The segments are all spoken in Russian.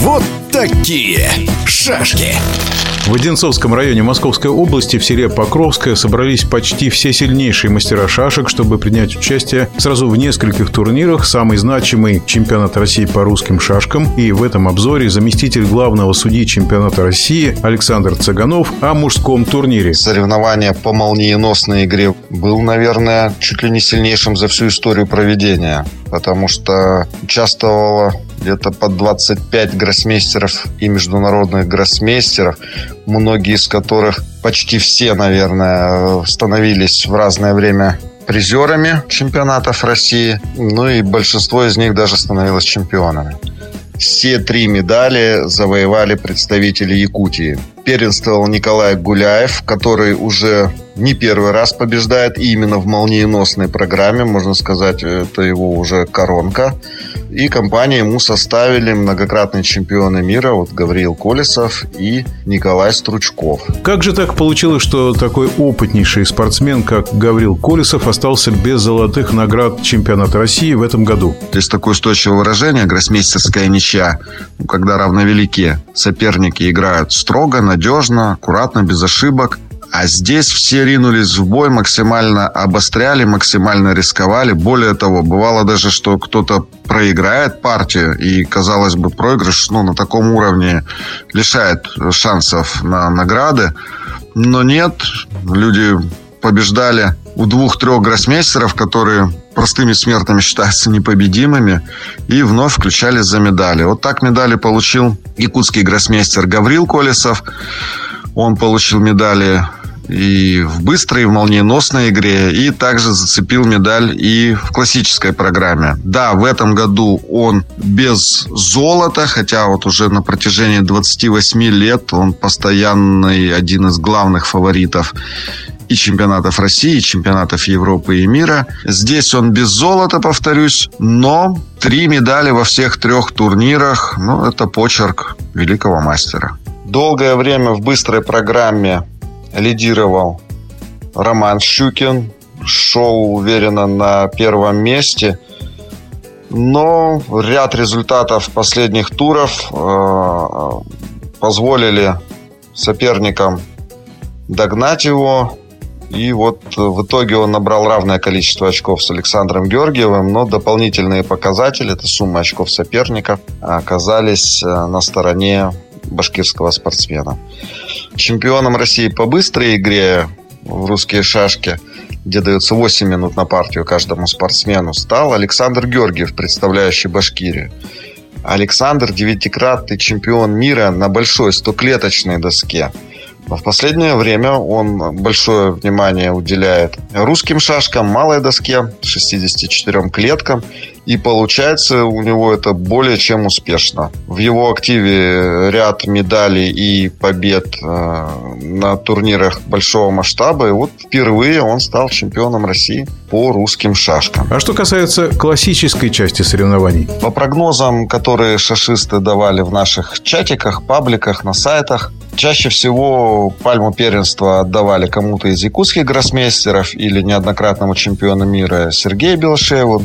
Вот такие шашки. В Одинцовском районе Московской области в селе Покровское собрались почти все сильнейшие мастера шашек, чтобы принять участие сразу в нескольких турнирах. Самый значимый чемпионат России по русским шашкам. И в этом обзоре заместитель главного судьи чемпионата России Александр Цыганов о мужском турнире. Соревнование по молниеносной игре был, наверное, чуть ли не сильнейшим за всю историю проведения, потому что участвовало где-то под 25 гроссмейстеров и международных гроссмейстеров, многие из которых, почти все, наверное, становились в разное время призерами чемпионатов России, ну и большинство из них даже становилось чемпионами. Все три медали завоевали представители Якутии. Первенствовал Николай Гуляев, который уже не первый раз побеждает именно в молниеносной программе. Можно сказать, это его уже коронка. И компании ему составили многократные чемпионы мира, вот Гавриил Колесов и Николай Стручков. Как же так получилось, что такой опытнейший спортсмен, как Гаврил Колесов, остался без золотых наград чемпионата России в этом году? Есть такое устойчивое выражение «гроссмейстерская ничья», ну, когда равновеликие соперники играют строго, надежно, аккуратно, без ошибок. А здесь все ринулись в бой, максимально обостряли, максимально рисковали. Более того, бывало даже, что кто-то проиграет партию, и, казалось бы, проигрыш ну, на таком уровне лишает шансов на награды. Но нет, люди побеждали у двух-трех гроссмейстеров, которые простыми смертными считаются непобедимыми, и вновь включались за медали. Вот так медали получил якутский гроссмейстер Гаврил Колесов. Он получил медали и в быстрой, и в молниеносной игре, и также зацепил медаль и в классической программе. Да, в этом году он без золота, хотя вот уже на протяжении 28 лет он постоянный один из главных фаворитов и чемпионатов России, и чемпионатов Европы и мира. Здесь он без золота, повторюсь, но три медали во всех трех турнирах, ну, это почерк великого мастера. Долгое время в быстрой программе лидировал Роман Щукин. Шоу уверенно на первом месте. Но ряд результатов последних туров э, позволили соперникам догнать его. И вот в итоге он набрал равное количество очков с Александром Георгиевым, но дополнительные показатели, это сумма очков соперников, оказались э, на стороне башкирского спортсмена. Чемпионом России по быстрой игре в русские шашки, где дается 8 минут на партию каждому спортсмену, стал Александр Георгиев, представляющий Башкирию. Александр – девятикратный чемпион мира на большой стоклеточной доске – в последнее время он большое внимание уделяет русским шашкам, малой доске, 64 клеткам. И получается у него это более чем успешно. В его активе ряд медалей и побед э, на турнирах большого масштаба. И вот впервые он стал чемпионом России по русским шашкам. А что касается классической части соревнований? По прогнозам, которые шашисты давали в наших чатиках, пабликах, на сайтах, Чаще всего пальму первенства отдавали кому-то из якутских гроссмейстеров или неоднократному чемпиону мира Сергею Белшеву.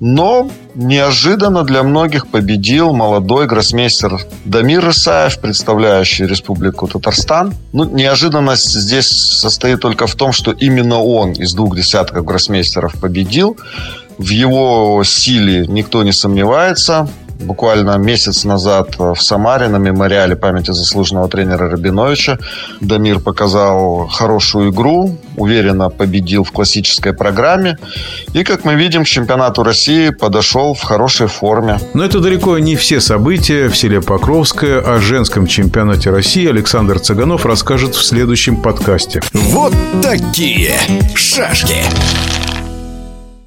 Но неожиданно для многих победил молодой гроссмейстер Дамир Исаев, представляющий Республику Татарстан. Ну, неожиданность здесь состоит только в том, что именно он из двух десятков гроссмейстеров победил. В его силе никто не сомневается буквально месяц назад в Самаре на мемориале памяти заслуженного тренера Рабиновича Дамир показал хорошую игру, уверенно победил в классической программе. И, как мы видим, к чемпионату России подошел в хорошей форме. Но это далеко не все события в селе Покровское. О женском чемпионате России Александр Цыганов расскажет в следующем подкасте. Вот такие шашки.